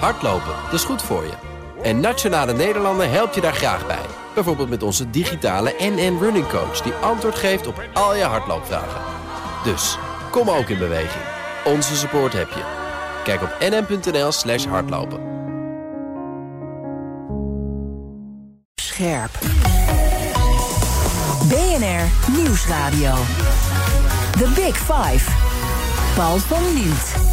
Hardlopen, dat is goed voor je. En Nationale Nederlanden helpt je daar graag bij. Bijvoorbeeld met onze digitale NN Running Coach... die antwoord geeft op al je hardloopvragen. Dus, kom ook in beweging. Onze support heb je. Kijk op nn.nl slash hardlopen. Scherp. BNR Nieuwsradio. The Big Five. Paul van Liemt.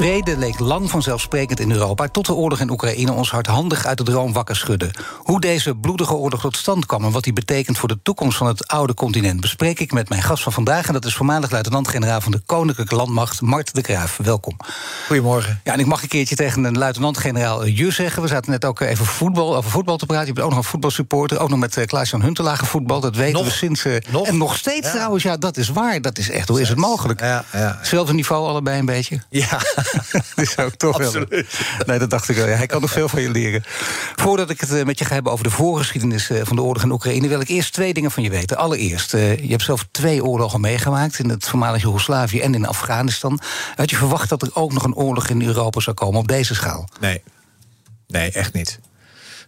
Vrede leek lang vanzelfsprekend in Europa... tot de oorlog in Oekraïne ons hardhandig uit de droom wakker schudde. Hoe deze bloedige oorlog tot stand kwam... en wat die betekent voor de toekomst van het oude continent... bespreek ik met mijn gast van vandaag... en dat is voormalig luitenant-generaal van de Koninklijke Landmacht... Mart de Graaf. Welkom. Goedemorgen. Ja, en ik mag een keertje tegen een luitenant-generaal je zeggen. We zaten net ook even voetbal, over voetbal te praten. Je bent ook nog een voetbalsupporter. Ook nog met uh, Klaas-Jan Huntelaar voetbal. Dat weten we sinds... Nog? En nog steeds trouwens, ja, dat is waar. Dat is echt, hoe is het mogelijk? Ja, ja. Hetzelfde niveau allebei een beetje? Ja. Dat is ook toch Absoluut. wel. Nee, dat dacht ik wel. Ja, hij kan nog veel van je leren. Voordat ik het eh, met je ga hebben over de voorgeschiedenis van de oorlog in Oekraïne, wil ik eerst twee dingen van je weten. Allereerst, je hebt zelf twee oorlogen meegemaakt in het voormalige Joegoslavië en in Afghanistan. Had je verwacht dat er ook nog een oorlog in Europa zou komen op deze schaal? Nee. Nee, echt niet.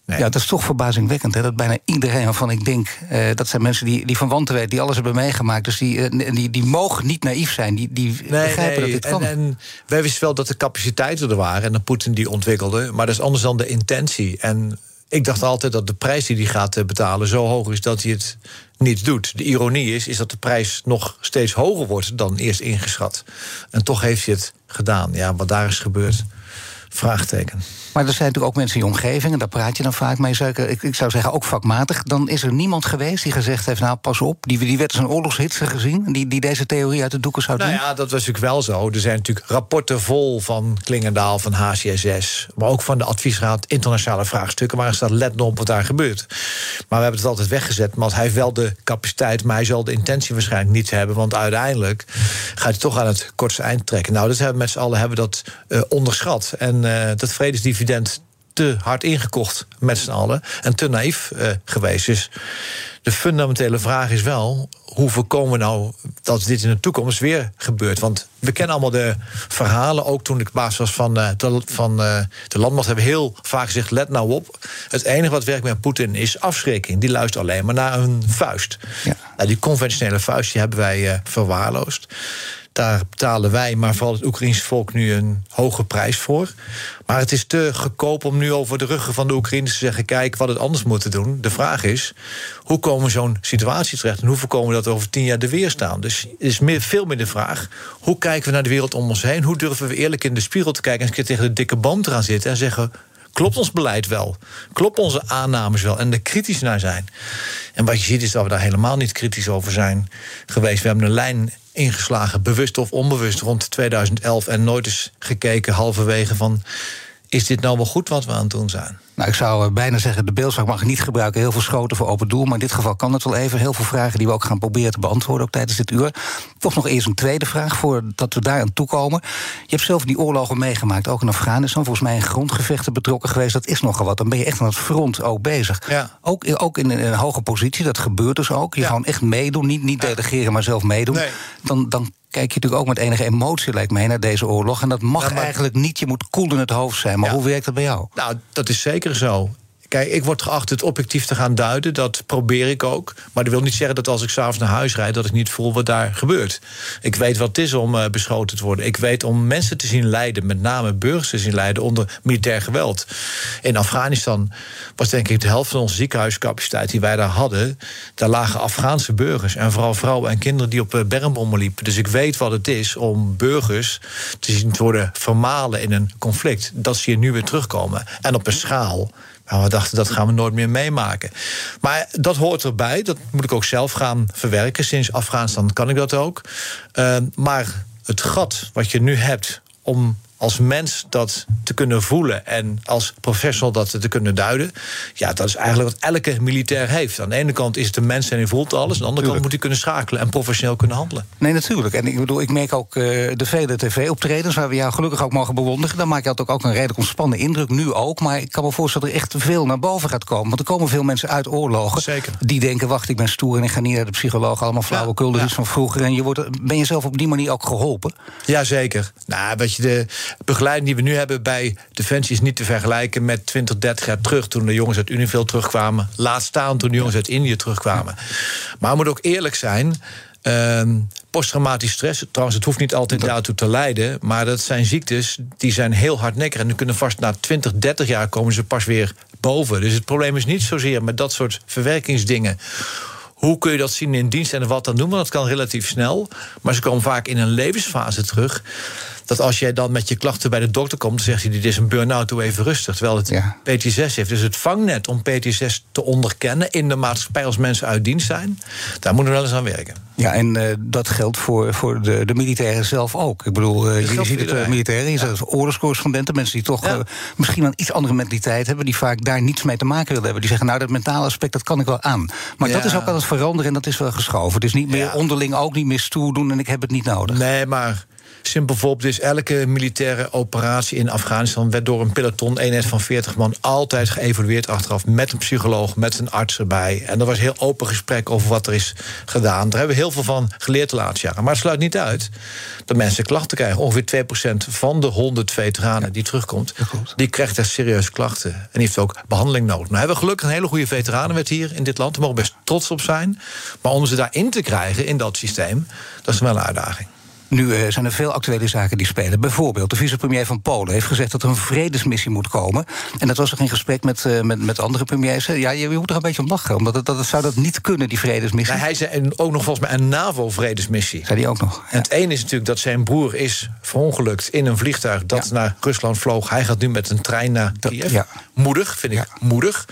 Nee. Ja, dat is toch verbazingwekkend. Hè? Dat bijna iedereen waarvan ik denk... Uh, dat zijn mensen die, die van wanten weten, die alles hebben meegemaakt. Dus die, uh, die, die mogen niet naïef zijn. Die, die nee, begrijpen nee. dat dit kan. En, en wij wisten wel dat de capaciteiten er waren... en dat Poetin die ontwikkelde. Maar dat is anders dan de intentie. En ik dacht altijd dat de prijs die hij gaat betalen... zo hoog is dat hij het niet doet. De ironie is, is dat de prijs nog steeds hoger wordt... dan eerst ingeschat. En toch heeft hij het gedaan. Ja, wat daar is gebeurd... Vraagteken. Maar er zijn natuurlijk ook mensen in je omgeving, en daar praat je dan vaak mee. Zeker, ik, ik zou zeggen ook vakmatig. Dan is er niemand geweest die gezegd heeft: Nou, pas op, die, die werd als een oorlogshitser gezien. Die, die deze theorie uit de doeken zou doen. Nou ja, dat was natuurlijk wel zo. Er zijn natuurlijk rapporten vol van Klingendaal, van HCSS. Maar ook van de adviesraad internationale vraagstukken. Waar staat: let nou op wat daar gebeurt. Maar we hebben het altijd weggezet. Maar hij heeft wel de capaciteit, maar hij zal de intentie waarschijnlijk niet hebben. Want uiteindelijk gaat hij toch aan het kortste eind trekken. Nou, dat hebben we met z'n allen hebben dat uh, onderschat. En uh, dat te hard ingekocht met z'n allen en te naïef uh, geweest. Dus de fundamentele vraag is wel: hoe voorkomen we nou dat dit in de toekomst weer gebeurt? Want we kennen allemaal de verhalen, ook toen ik baas was van, uh, de, van uh, de landmacht, hebben heel vaak gezegd: let nou op. Het enige wat werkt met Poetin is afschrikking. Die luistert alleen maar naar een vuist. Ja. Nou, die conventionele vuist die hebben wij verwaarloosd. Daar betalen wij, maar vooral het Oekraïnse volk, nu een hoge prijs voor. Maar het is te goedkoop om nu over de ruggen van de Oekraïners te zeggen: kijk, wat het anders moeten doen. De vraag is: hoe komen we zo'n situatie terecht en hoe voorkomen we dat we over tien jaar er weer staan? Dus is meer, veel meer de vraag: hoe kijken we naar de wereld om ons heen? Hoe durven we eerlijk in de spiegel te kijken en eens een keer tegen de dikke boom te gaan zitten en zeggen: klopt ons beleid wel? Klopt onze aannames wel? En er kritisch naar zijn. En wat je ziet is dat we daar helemaal niet kritisch over zijn geweest. We hebben een lijn ingeslagen, bewust of onbewust, rond 2011 en nooit eens gekeken halverwege van. Is dit nou wel goed wat we aan het doen zijn? Nou, ik zou bijna zeggen, de beeldspraak mag ik niet gebruiken. Heel veel schoten voor open doel. Maar in dit geval kan het wel even. Heel veel vragen die we ook gaan proberen te beantwoorden, ook tijdens dit uur. Toch nog eerst een tweede vraag, voordat we daar aan toekomen. Je hebt zelf die oorlogen meegemaakt, ook in Afghanistan. Volgens mij in grondgevechten betrokken geweest. Dat is nogal wat. Dan ben je echt aan het front ook bezig. Ja. Ook, ook in, een, hoge positie, dat gebeurt dus ook. Je Ja. gewoon echt meedoen, niet, niet delegeren, maar zelf meedoen. Nee. Dan, dan kijk je natuurlijk ook met enige emotie, lijkt mij, naar deze oorlog. En dat mag Ja, maar- eigenlijk niet. Je moet koel in het hoofd zijn. Maar Ja. hoe werkt dat bij jou? Nou, dat is zeker zo. Kijk, ik word geacht het objectief te gaan duiden. Dat probeer ik ook. Maar dat wil niet zeggen dat als ik s'avonds naar huis rijd... dat ik niet voel wat daar gebeurt. Ik weet wat het is om eh, beschoten te worden. Ik weet om mensen te zien lijden, met name burgers te zien lijden... onder militair geweld. In Afghanistan was denk ik de helft van onze ziekenhuiscapaciteit... die wij daar hadden, daar lagen Afghaanse burgers... en vooral vrouwen en kinderen die op eh, bermbommen liepen. Dus ik weet wat het is om burgers te zien worden vermalen in een conflict. Dat zie je nu weer terugkomen. En op een schaal... We dachten dat gaan we nooit meer meemaken. Maar dat hoort erbij. Dat moet ik ook zelf gaan verwerken. Sinds Afghanistan kan ik dat ook. Uh, maar het gat wat je nu hebt om als mens dat te kunnen voelen en als professional dat te kunnen duiden, ja, dat is eigenlijk wat elke militair heeft. Aan de ene kant is het een mens en hij voelt alles, aan de andere kant moet hij kunnen schakelen en professioneel kunnen handelen. Nee, natuurlijk. En ik bedoel, ik merk ook eh, de vele tv-optredens... waar we jou gelukkig ook mogen bewonderen. Dan maak je altijd ook een redelijk ontspannen indruk, nu ook. Maar ik kan me voorstellen dat er echt veel naar boven gaat komen. Want er komen veel mensen uit oorlogen... Zeker. die denken, wacht, ik ben stoer en ik ga niet naar de psycholoog... allemaal flauwekul, ja. van vroeger. En je wordt, ben je zelf op die manier ook geholpen? Jazeker. Nou, weet je, de, begeleiding die we nu hebben bij Defensie is niet te vergelijken met 20, 30 jaar terug. toen de jongens uit Univille terugkwamen. Laat staan toen de jongens uit Indië terugkwamen. Maar we moeten ook eerlijk zijn. Ehm, posttraumatisch stress, trouwens, het hoeft niet altijd daartoe te leiden. Maar dat zijn ziektes die zijn heel hardnekkig. En die kunnen vast na 20, 30 jaar komen ze pas weer boven. Dus het probleem is niet zozeer met dat soort verwerkingsdingen. Hoe kun je dat zien in dienst en wat dan doen? Want dat kan relatief snel. Maar ze komen vaak in een levensfase terug dat als jij dan met je klachten bij de dokter komt, dan zegt hij: Dit is een burn-out, doe even rustig. Terwijl het ja. PTSS heeft. Dus het vangnet om PTSS te onderkennen in de maatschappij als mensen uit dienst zijn, daar moeten we wel eens aan werken. Ja, en uh, dat geldt voor, voor de, de militairen zelf ook. Ik bedoel, uh, je ziet het uh, militairen, je ja. oorlogscorrespondenten, mensen die toch ja. misschien een iets andere mentaliteit hebben, die vaak daar niets mee te maken willen hebben. Die zeggen, nou, dat mentale aspect, dat kan ik wel aan. Maar dat is ook aan het veranderen en dat is wel geschoven. Het is niet meer onderling ook niet meer stoer doen en ik heb het niet nodig. Nee, maar Simpel voorbeeld is, elke militaire operatie in Afghanistan werd door een peloton, eenheid van 40 man, altijd geëvalueerd achteraf met een psycholoog, met een arts erbij. En er was heel open gesprek over wat er is gedaan. Daar hebben we heel veel van geleerd de laatste jaren. Maar het sluit niet uit dat mensen klachten krijgen. Ongeveer 2% van de 100 veteranen die terugkomt, die krijgt echt serieuze klachten. En die heeft ook behandeling nodig. Nou hebben we gelukkig een hele goede veteranenwet hier in dit land. Daar mogen we best trots op zijn. Maar om ze daarin te krijgen in dat systeem, dat is wel een uitdaging. Nu uh, zijn er veel actuele zaken die spelen. Bijvoorbeeld, de vicepremier van Polen heeft gezegd dat er een vredesmissie moet komen. En dat was ook in gesprek met, uh, met, met andere premiers. Ja, je, je, moet er een beetje om lachen, omdat het, dat, het zou dat niet kunnen, die vredesmissie. hij zei ook nog volgens mij een NAVO-vredesmissie. Zei die ook nog. Ja. Het ene is natuurlijk dat zijn broer is verongelukt in een vliegtuig dat ja. naar Rusland vloog. Hij gaat nu met een trein naar Kiev. Ja. Moedig, vind ik moedig.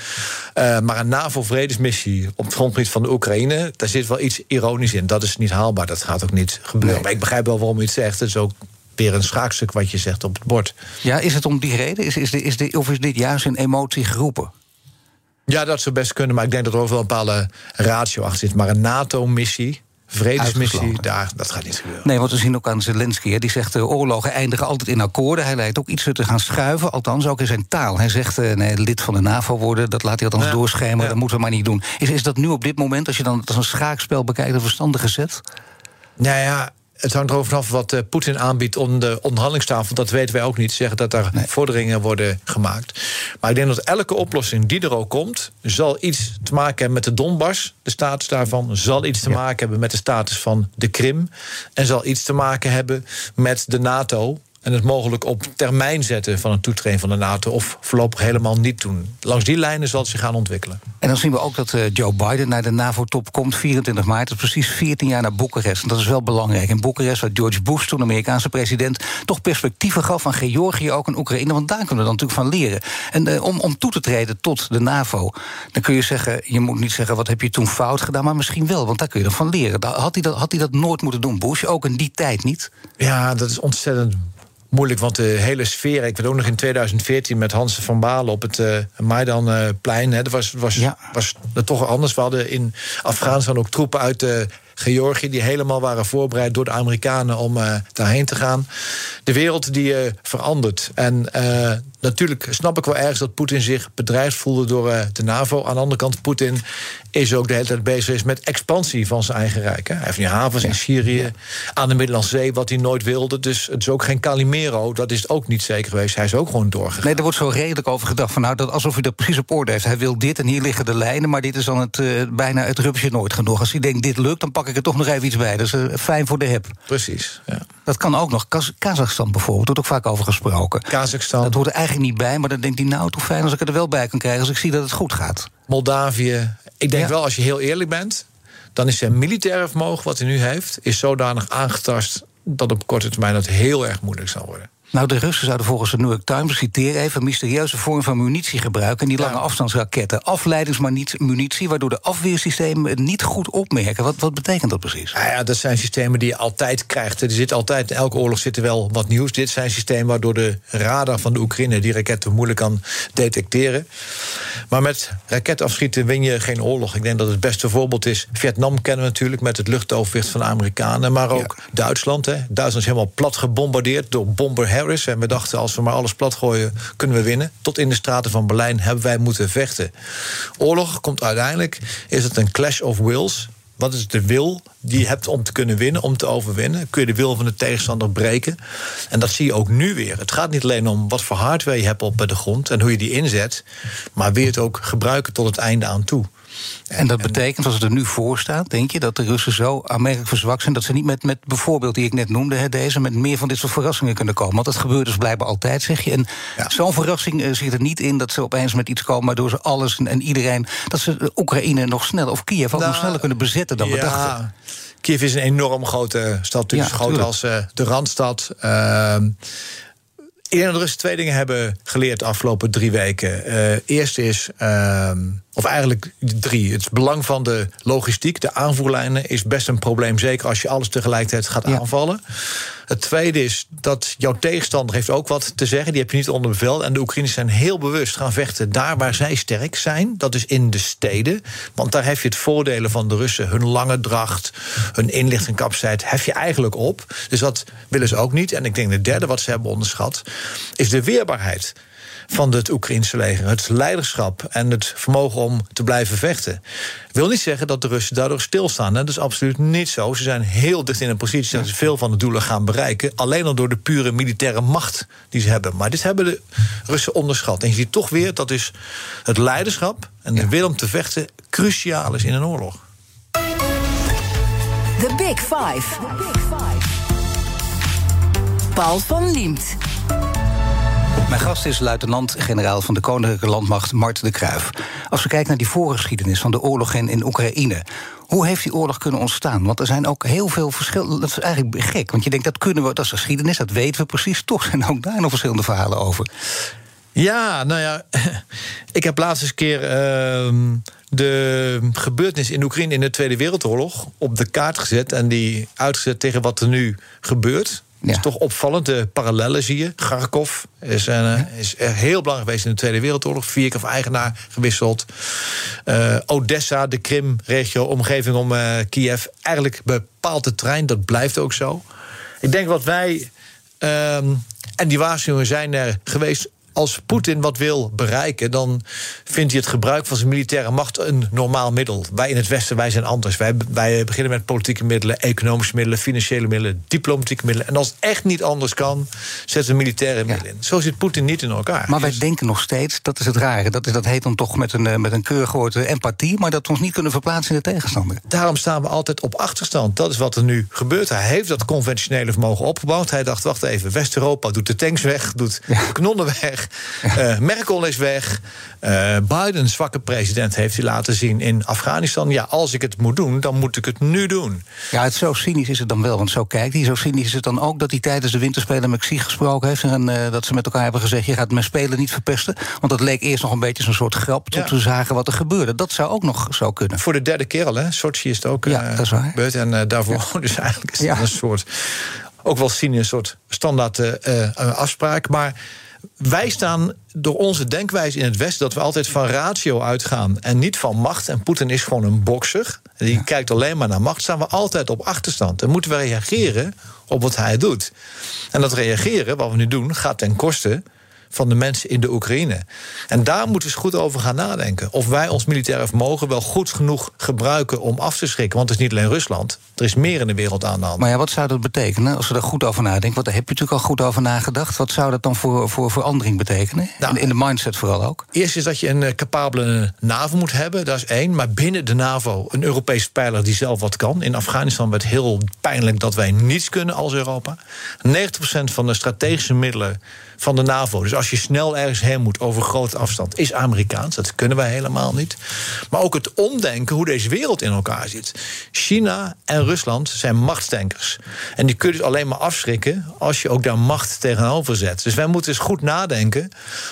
Uh, maar een NAVO-vredesmissie op het grondgebied van de Oekraïne, daar zit wel iets ironisch in. Dat is niet haalbaar, dat gaat ook niet gebeuren. Nee. Maar ik begrijp wel waarom je het zegt. Het is ook weer een schaakstuk wat je zegt op het bord. Ja, is het om die reden? Is, is, de, is de, of is dit juist een emotie geroepen? Ja, dat zou best kunnen, maar ik denk dat er ook wel een bepaalde ratio achter zit. Maar een NATO-missie, vredesmissie, daar, dat gaat niet gebeuren. Nee, want we zien ook aan Zelensky, die zegt... de oorlogen eindigen altijd in akkoorden. Hij lijkt ook iets te gaan schuiven, althans ook in zijn taal. Hij zegt, nee, lid van de NAVO worden, dat laat hij althans ja. doorschemeren... Ja. dat moeten we maar niet doen. Is, is dat nu op dit moment, als je dan als een schaakspel bekijkt... een verstandige zet? Nou ja, het hangt erover af wat uh, Poetin aanbiedt om de onderhandelingstafel. Dat weten wij ook niet. Zeggen dat daar nee. vorderingen worden gemaakt. Maar ik denk dat elke oplossing die er ook komt. zal iets te maken hebben met de Donbass, de status daarvan. zal iets te ja. maken hebben met de status van de Krim. En zal iets te maken hebben met de NATO en het mogelijk op termijn zetten van een toetreding van de NATO... of voorlopig helemaal niet doen. Langs die lijnen zal het zich gaan ontwikkelen. En dan zien we ook dat uh, Joe Biden naar de NAVO-top komt, 24 maart. Dat is precies 14 jaar naar Boekarest. En dat is wel belangrijk. In Boekarest, waar George Bush, toen Amerikaanse president... toch perspectieven gaf van Georgië, ook en Oekraïne... want daar kunnen we dan natuurlijk van leren. En uh, om, om toe te treden tot de NAVO... dan kun je zeggen, je moet niet zeggen... wat heb je toen fout gedaan, maar misschien wel. Want daar kun je dan van leren. Had hij dat, had hij dat nooit moeten doen, Bush? Ook in die tijd niet? Ja, dat is ontzettend moeilijk, want de hele sfeer... Ik weet ook nog in 2014 met Hans van Balen op het uh, Maidanplein... dat was, was, ja. was dat toch anders. We hadden in Afghanistan ook troepen uit de Georgië... die helemaal waren voorbereid door de Amerikanen om uh, daarheen te gaan. De wereld die uh, verandert. En uh, natuurlijk snap ik wel ergens dat Poetin zich bedreigd voelde door de NAVO. Aan de andere kant, Poetin is ook de hele tijd bezig is met expansie van zijn eigen rijk. Hè. Hij heeft nu havens ja. in Syrië, ja. aan de Middellandse Zee, wat hij nooit wilde. Dus het is ook geen Calimero, dat is het ook niet zeker geweest. Hij is ook gewoon doorgegaan. Nee, er wordt zo redelijk over gedacht van nou, dat alsof hij dat precies op orde heeft. Hij wil dit en hier liggen de lijnen, maar dit is dan het, uh, bijna het rupsje nooit genoeg. Als hij denkt dit lukt, dan pak ik er toch nog even iets bij. Dat is uh, fijn voor de hip. Precies, ja. Dat kan ook nog. Kaz Kazachstan bijvoorbeeld, wordt ook vaak over gesproken. Kazachstan. Dat hoort er eigenlijk niet bij, maar dan denkt hij nou, toch fijn als ik er wel bij kan krijgen... als ik zie dat het goed gaat. Moldavië. Ik denk ja. wel, als je heel eerlijk bent... dan is zijn militaire vermogen, wat hij nu heeft... is zodanig aangetast dat op korte termijn het heel erg moeilijk zal worden. Nou, de Russen zouden volgens de New York Times, citeer even, een mysterieuze vorm van munitie gebruiken. En die lange ja. afstandsraketten. Afleidingsmunitie, waardoor de afweersystemen het niet goed opmerken. Wat, wat betekent dat precies? Ja, ja, dat zijn systemen die je altijd krijgt. Er zit altijd, in elke oorlog zit er wel wat nieuws. Dit zijn systemen waardoor de radar van de Oekraïne die raketten moeilijk kan detecteren. Maar met raketafschieten win je geen oorlog. Ik denk dat het beste voorbeeld is. Vietnam kennen we natuurlijk met het luchtoverwicht van de Amerikanen. Maar ook ja. Duitsland. Hè. Duitsland is helemaal plat gebombardeerd door bomber En we dachten, als we maar alles platgooien, kunnen we winnen. Tot in de straten van Berlijn hebben wij moeten vechten. Oorlog komt uiteindelijk, is het een clash of wills Wat is de wil die je hebt om te kunnen winnen, om te overwinnen? Kun je de wil van de tegenstander breken? En dat zie je ook nu weer. Het gaat niet alleen om wat voor hardware je hebt op de grond en hoe je die inzet, maar weer het ook gebruiken tot het einde aan toe. En dat betekent, als het er nu voor staat, denk je dat de Russen zo aanmerkelijk verzwakt zijn dat ze niet met, met bijvoorbeeld die ik net noemde, hè, deze, met meer van dit soort verrassingen kunnen komen? Want dat gebeurt dus blijkbaar altijd, zeg je. En zo'n verrassing uh, zit er niet in dat ze opeens met iets komen waardoor ze alles en, iedereen, dat ze Oekraïne nog sneller, of Kiev ook nog nou, sneller kunnen bezetten dan ja. we dachten. Kiev is een enorm grote stad, dus groot als uh, de Randstad. Uh, Iedereen en de Russen twee dingen hebben geleerd de afgelopen drie weken. Uh, eerst is, uh, of eigenlijk drie, het belang van de logistiek, de aanvoerlijnen, is best een probleem. Zeker als je alles tegelijkertijd gaat aanvallen. Het tweede is dat jouw tegenstander heeft ook wat te zeggen. Die heb je niet onder bevel. En de Oekraïners zijn heel bewust gaan vechten daar waar zij sterk zijn. Dat is in de steden. Want daar heb je het voordelen van de Russen. Hun lange dracht, hun inlichtingcapaciteit hef je eigenlijk op. Dus dat willen ze ook niet. En ik denk de derde wat ze hebben onderschat... is de weerbaarheid van het Oekraïnse leger. Het leiderschap en het vermogen om te blijven vechten. Wil niet zeggen dat de Russen daardoor stilstaan. Dat is absoluut niet zo. Ze zijn heel dicht in een positie dat ze veel van de doelen gaan bereiken. Alleen al door de pure militaire macht die ze hebben. Maar dit hebben de Russen onderschat. En je ziet toch weer dat is het leiderschap en de wil om te vechten cruciaal is in een oorlog. The Big Five. The Big Five. Paul van Liemt. Mijn gast is luitenant-generaal van de Koninklijke Landmacht Mart de Kruif. Als we kijken naar die voorgeschiedenis van de oorlog in, Oekraïne. Hoe heeft die oorlog kunnen ontstaan? Want er zijn ook heel veel verschillen. Dat is eigenlijk gek, want je denkt dat kunnen we, dat is geschiedenis, dat weten we precies. Toch zijn ook daar nog verschillende verhalen over. Ja, nou ja, ik heb laatst eens een keer uh, de gebeurtenis in Oekraïne in de Tweede Wereldoorlog op de kaart gezet en die uitgezet tegen wat er nu gebeurt. Het is toch opvallend, de parallellen zie je. Kharkov is, uh, is heel belangrijk geweest in de Tweede Wereldoorlog. Vier keer van eigenaar gewisseld. Uh, Odessa, de Krim-regio, omgeving om uh, Kiev. Eigenlijk bepaalt de trein, dat blijft ook zo. Ik denk wat wij... Ehm, en die waarschuwingen zijn er geweest als Poetin wat wil bereiken, dan vindt hij het gebruik van zijn militaire macht een normaal middel. Wij in het Westen, wij zijn anders. Wij, wij beginnen met politieke middelen, economische middelen, financiële middelen, diplomatieke middelen. En als het echt niet anders kan, zetten we militaire middelen in. Zo zit Poetin niet in elkaar. Maar wij denken nog steeds, dat is het rare, dat, is, dat heet dan toch met een, eh, met een keurige empathie, maar dat we ons niet kunnen verplaatsen in de tegenstander. Daarom staan we altijd op achterstand. Dat is wat er nu gebeurt. Hij heeft dat conventionele vermogen opgebouwd. Hij dacht, wacht even, West-Europa doet de tanks weg, doet de kanonnen weg. Uh, Merkel is weg. Uh, Biden, zwakke president, heeft hij laten zien in Afghanistan. Ja, als ik het moet doen, dan moet ik het nu doen. Ja, het zo cynisch is het dan wel. Want zo kijkt hij. Zo cynisch is het dan ook dat hij tijdens de winterspelen met Xi gesproken heeft. En uh, dat ze met elkaar hebben gezegd: je gaat mijn spelen niet verpesten. Want dat leek eerst nog een beetje zo'n soort grap. Tot ja. we zagen wat er gebeurde. Dat zou ook nog zo kunnen. Voor de derde keer al, hè? Sochi is het ook. Ja, dat is waar. Gebeurd. En daarvoor, ja. dus eigenlijk is het een soort. Ook wel cynisch, een soort standaard afspraak. Maar wij staan door onze denkwijze in het Westen dat we altijd van ratio uitgaan en niet van macht. En Poetin is gewoon een bokser. Die ja. kijkt alleen maar naar macht. Staan we altijd op achterstand. En moeten we reageren op wat hij doet. En dat reageren, wat we nu doen, gaat ten koste van de mensen in de Oekraïne. En daar moeten we eens goed over gaan nadenken. Of wij ons militaire vermogen wel goed genoeg gebruiken om af te schrikken. Want het is niet alleen Rusland. Er is meer in de wereld aan de hand. Maar ja, wat zou dat betekenen als we daar goed over nadenken? Want daar heb je natuurlijk al goed over nagedacht. Wat zou dat dan voor, voor verandering betekenen? Nou, in, in, de mindset vooral ook? Eerst is dat je een capabele NAVO moet hebben. Dat is één. Maar binnen de NAVO een Europese pijler die zelf wat kan. In Afghanistan werd heel pijnlijk dat wij niets kunnen als Europa. 90% van de strategische middelen van de NAVO. Dus als je snel ergens heen moet over grote afstand, is Amerikaans. Dat kunnen wij helemaal niet. Maar ook het omdenken hoe deze wereld in elkaar zit. China en Rusland zijn machtstankers. En die kun je dus alleen maar afschrikken als je ook daar macht tegenover zet. Dus wij moeten eens goed nadenken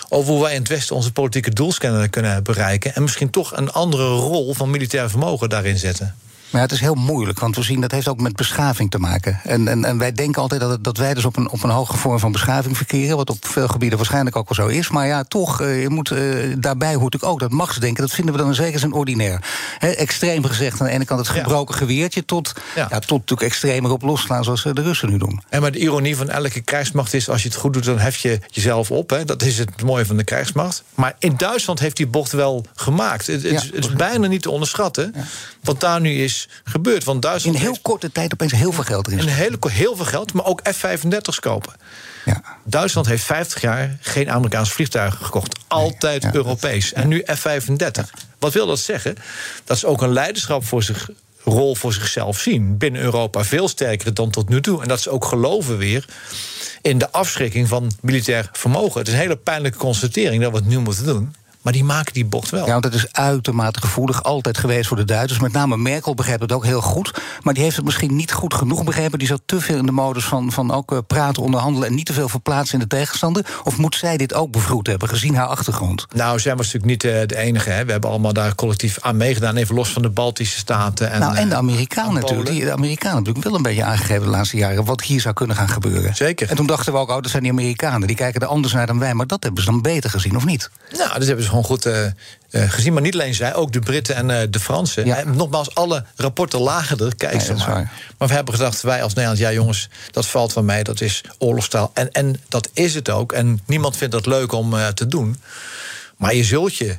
over hoe wij in het Westen onze politieke doelstellingen kunnen bereiken. En misschien toch een andere rol van militair vermogen daarin zetten. Maar ja, het is heel moeilijk, want we zien dat heeft ook met beschaving te maken. En, en, en wij denken altijd dat, dat wij dus op een, op een hoge vorm van beschaving verkeren, wat op veel gebieden waarschijnlijk ook wel zo is. Maar ja, toch, uh, je moet, uh, daarbij hoort ik ook dat machtsdenken, dat vinden we dan zeker zijn ordinair. He, extreem gezegd, aan de ene kant het gebroken ja. geweertje, tot, ja. ja. tot natuurlijk extremer op losslaan, zoals de Russen nu doen. En maar de ironie van elke krijgsmacht is, als je het goed doet, dan hef je jezelf op. Hè. Dat is het mooie van de krijgsmacht. Maar in Duitsland heeft die bocht wel gemaakt. Het, het is bijna niet te onderschatten. Want daar nu is gebeurd. Want In Duitsland een heel heeft korte tijd opeens heel veel geld erin. een hele, heel veel geld, maar ook F-35's kopen. Ja. Duitsland heeft 50 jaar geen Amerikaanse vliegtuigen gekocht. Altijd ja, Europees. En nu F-35. Wat wil dat zeggen? Dat ze ook een leiderschap voor zich rol voor zichzelf zien binnen Europa veel sterker dan tot nu toe en dat ze ook geloven weer in de afschrikking van militair vermogen. Het is een hele pijnlijke constatering dat we het nu moeten doen. Maar die maken die bocht wel. Ja, want het is uitermate gevoelig altijd geweest voor de Duitsers. Met name Merkel begrijpt het ook heel goed. Maar die heeft het misschien niet goed genoeg begrepen. Die zat te veel in de modus van, van ook eh, praten, onderhandelen... en niet te veel verplaatsen in de tegenstander. Of moet zij dit ook bevroed hebben, gezien haar achtergrond? Nou, zij was natuurlijk niet eh, de enige. Hè. We hebben allemaal daar collectief aan meegedaan. Even los van de Baltische Staten. En, nou, en de eh, Amerikanen en natuurlijk. Die, de Amerikanen hebben natuurlijk wel een beetje aangegeven de laatste jaren... wat hier zou kunnen gaan gebeuren. Zeker. En toen dachten we ook, oh, dat zijn die Amerikanen. Die kijken er anders naar dan wij. Maar dat hebben ze dan beter gezien, of niet? Nou, dat hebben ze gewoon goed eh, eh, gezien. Maar niet alleen zij, ook de Britten en eh, de Fransen. Ja. En nogmaals, alle rapporten lagen er. Kijk ze maar. Maar we hebben gedacht, wij als Nederland... ja jongens, dat valt van mij, dat is oorlogstaal. En, en dat is het ook. En niemand vindt dat leuk om te doen. Maar je zult je,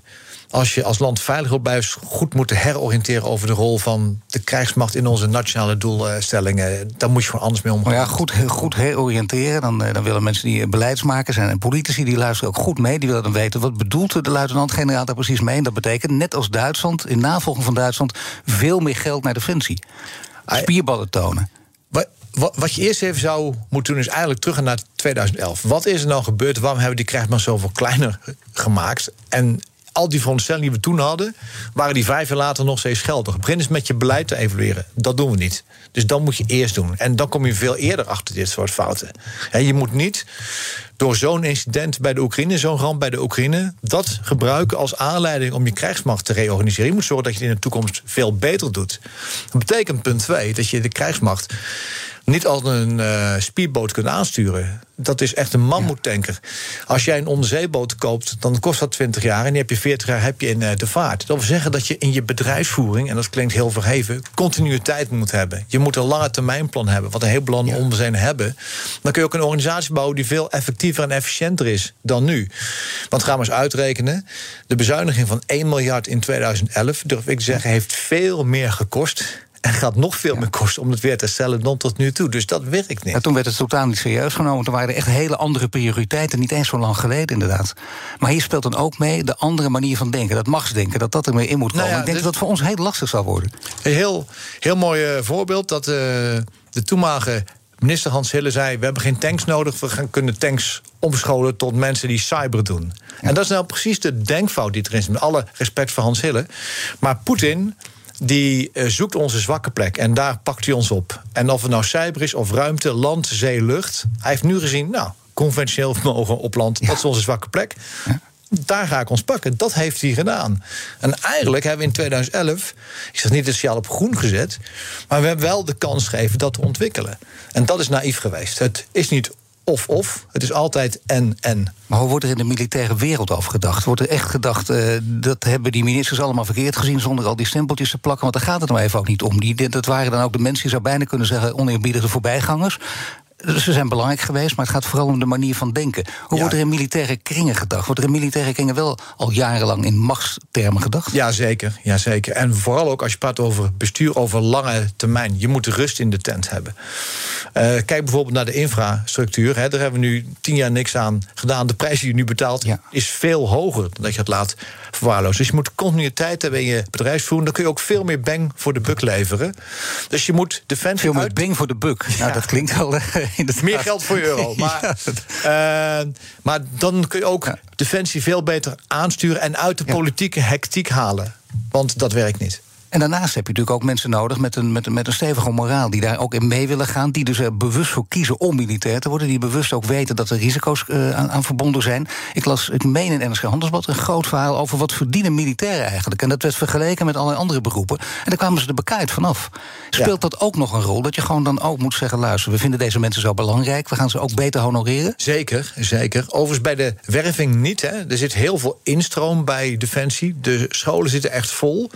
als je als land veilig wil blijven... goed moeten heroriënteren over de rol van de krijgsmacht... in onze nationale doelstellingen. Daar moet je gewoon anders mee omgaan. Maar ja, goed, goed heroriënteren. Dan, eh, dan willen mensen die eh, beleidsmakers zijn en politici... die luisteren ook goed mee. Die willen dan weten, wat bedoelt de luitenant-generaal daar precies mee? En dat betekent, net als Duitsland, in navolging van Duitsland... veel meer geld naar defensie. Spierballen tonen. Wat, je eerst even zou moeten doen, is eigenlijk terug naar 2011. Wat is er nou gebeurd? Waarom hebben we die krijgsmacht zoveel kleiner gemaakt? En al die veronderstellingen die we toen hadden, waren die vijf jaar later nog steeds geldig. Begin eens met je beleid te evalueren. Dat doen we niet. Dus dan moet je eerst doen. En dan kom je veel eerder achter dit soort fouten. Hè, je moet niet door zo'n incident bij de Oekraïne, zo'n ramp bij de Oekraïne, dat gebruiken als aanleiding om je krijgsmacht te reorganiseren. Je moet zorgen dat je het in de toekomst veel beter doet. Dat betekent punt twee dat je de krijgsmacht niet als een eh, speedboot kunt aansturen. Dat is echt een mammoetanker. Als jij een onderzeeboot koopt, dan kost dat 20 jaar... en die heb je 40 jaar heb je in eh, de vaart. Dat wil zeggen dat je in je bedrijfsvoering... en dat klinkt heel verheven, continuïteit moet hebben. Je moet een lange termijnplan hebben, wat een heel belangrijk ja. zijn hebben. Dan kun je ook een organisatie bouwen... die veel effectiever en efficiënter is dan nu. Want gaan we eens uitrekenen... de bezuiniging van 1 miljard in 2011, durf ik te zeggen... heeft veel meer gekost en gaat nog veel meer kosten om het weer te herstellen dan tot nu toe. Dus dat werkt niet. Ja, toen werd het totaal niet serieus genomen. Toen waren er echt hele andere prioriteiten. Niet eens zo lang geleden, inderdaad. Maar hier speelt dan ook mee de andere manier van denken. Dat machtsdenken, dat dat er meer in moet komen. Nou ja, ik denk dus- dat dat voor ons heel lastig zal worden. Een heel, heel mooi eh, voorbeeld dat eh, de toenmalige minister Hans Hille zei... we hebben geen tanks nodig, we gaan, kunnen tanks omscholen tot mensen die cyber doen. En dat is nou precies de denkfout die erin zit. Met alle respect voor Hans Hille. Maar Poetin die eh, zoekt onze zwakke plek en daar pakt hij ons op. En of het nou cyber is of ruimte, land, zee, lucht... hij heeft nu gezien, nou, conventioneel vermogen op land... dat is onze zwakke plek. Daar ga ik ons pakken. Dat heeft hij gedaan. En eigenlijk hebben we in 2011, ik zeg niet het signaal op groen gezet, maar we hebben wel de kans gegeven dat te ontwikkelen. En dat is naïef geweest. Het is niet of-of, het is altijd en-en. Maar hoe wordt er in de militaire wereld over gedacht? Wordt er echt gedacht, eh, dat hebben die ministers allemaal verkeerd gezien... zonder al die stempeltjes te plakken? Want daar gaat het nou even ook niet om. Die, dat waren dan ook de mensen, je zou bijna kunnen zeggen... oneerbiedige voorbijgangers. Ze zijn belangrijk geweest, maar het gaat vooral om de manier van denken. Hoe Ja. wordt er in militaire kringen gedacht? Wordt er in militaire kringen wel al jarenlang in machtstermen gedacht? Ja, zeker. Ja, zeker. En vooral ook als je praat over bestuur over lange termijn. Je moet rust in de tent hebben. Eh, kijk bijvoorbeeld naar de infrastructuur. Hè. Daar hebben we nu tien jaar niks aan gedaan. De prijs die je nu betaalt Ja. is veel hoger dan dat je het laat verwaarlozen. Dus je moet continuïteit hebben in je bedrijfsvoering. Dan kun je ook veel meer bang voor de buck leveren. Dus je moet defensie Veel meer uit... bing voor de buck. Nou, Ja. dat klinkt wel eh, inderdaad. Meer geld voor euro. Maar, Ja. eh, maar dan kun je ook Ja. defensie veel beter aansturen en uit de politieke hectiek halen. Want dat werkt niet. En daarnaast heb je natuurlijk ook mensen nodig met een, met, een, met een stevige moraal... die daar ook in mee willen gaan, die dus er bewust voor kiezen om militair te worden... die bewust ook weten dat er risico's eh, aan, aan verbonden zijn. Ik las, ik meen in NRC Handelsblad, een groot verhaal... over wat verdienen militairen eigenlijk. En dat werd vergeleken met allerlei andere beroepen. En daar kwamen ze er bekijkt vanaf. Speelt dat ook nog een rol? Dat je gewoon dan ook moet zeggen... luister, we vinden deze mensen zo belangrijk... we gaan ze ook beter honoreren? Zeker, zeker. Overigens bij de werving niet. Hè. Er zit heel veel instroom bij Defensie. De scholen zitten echt vol.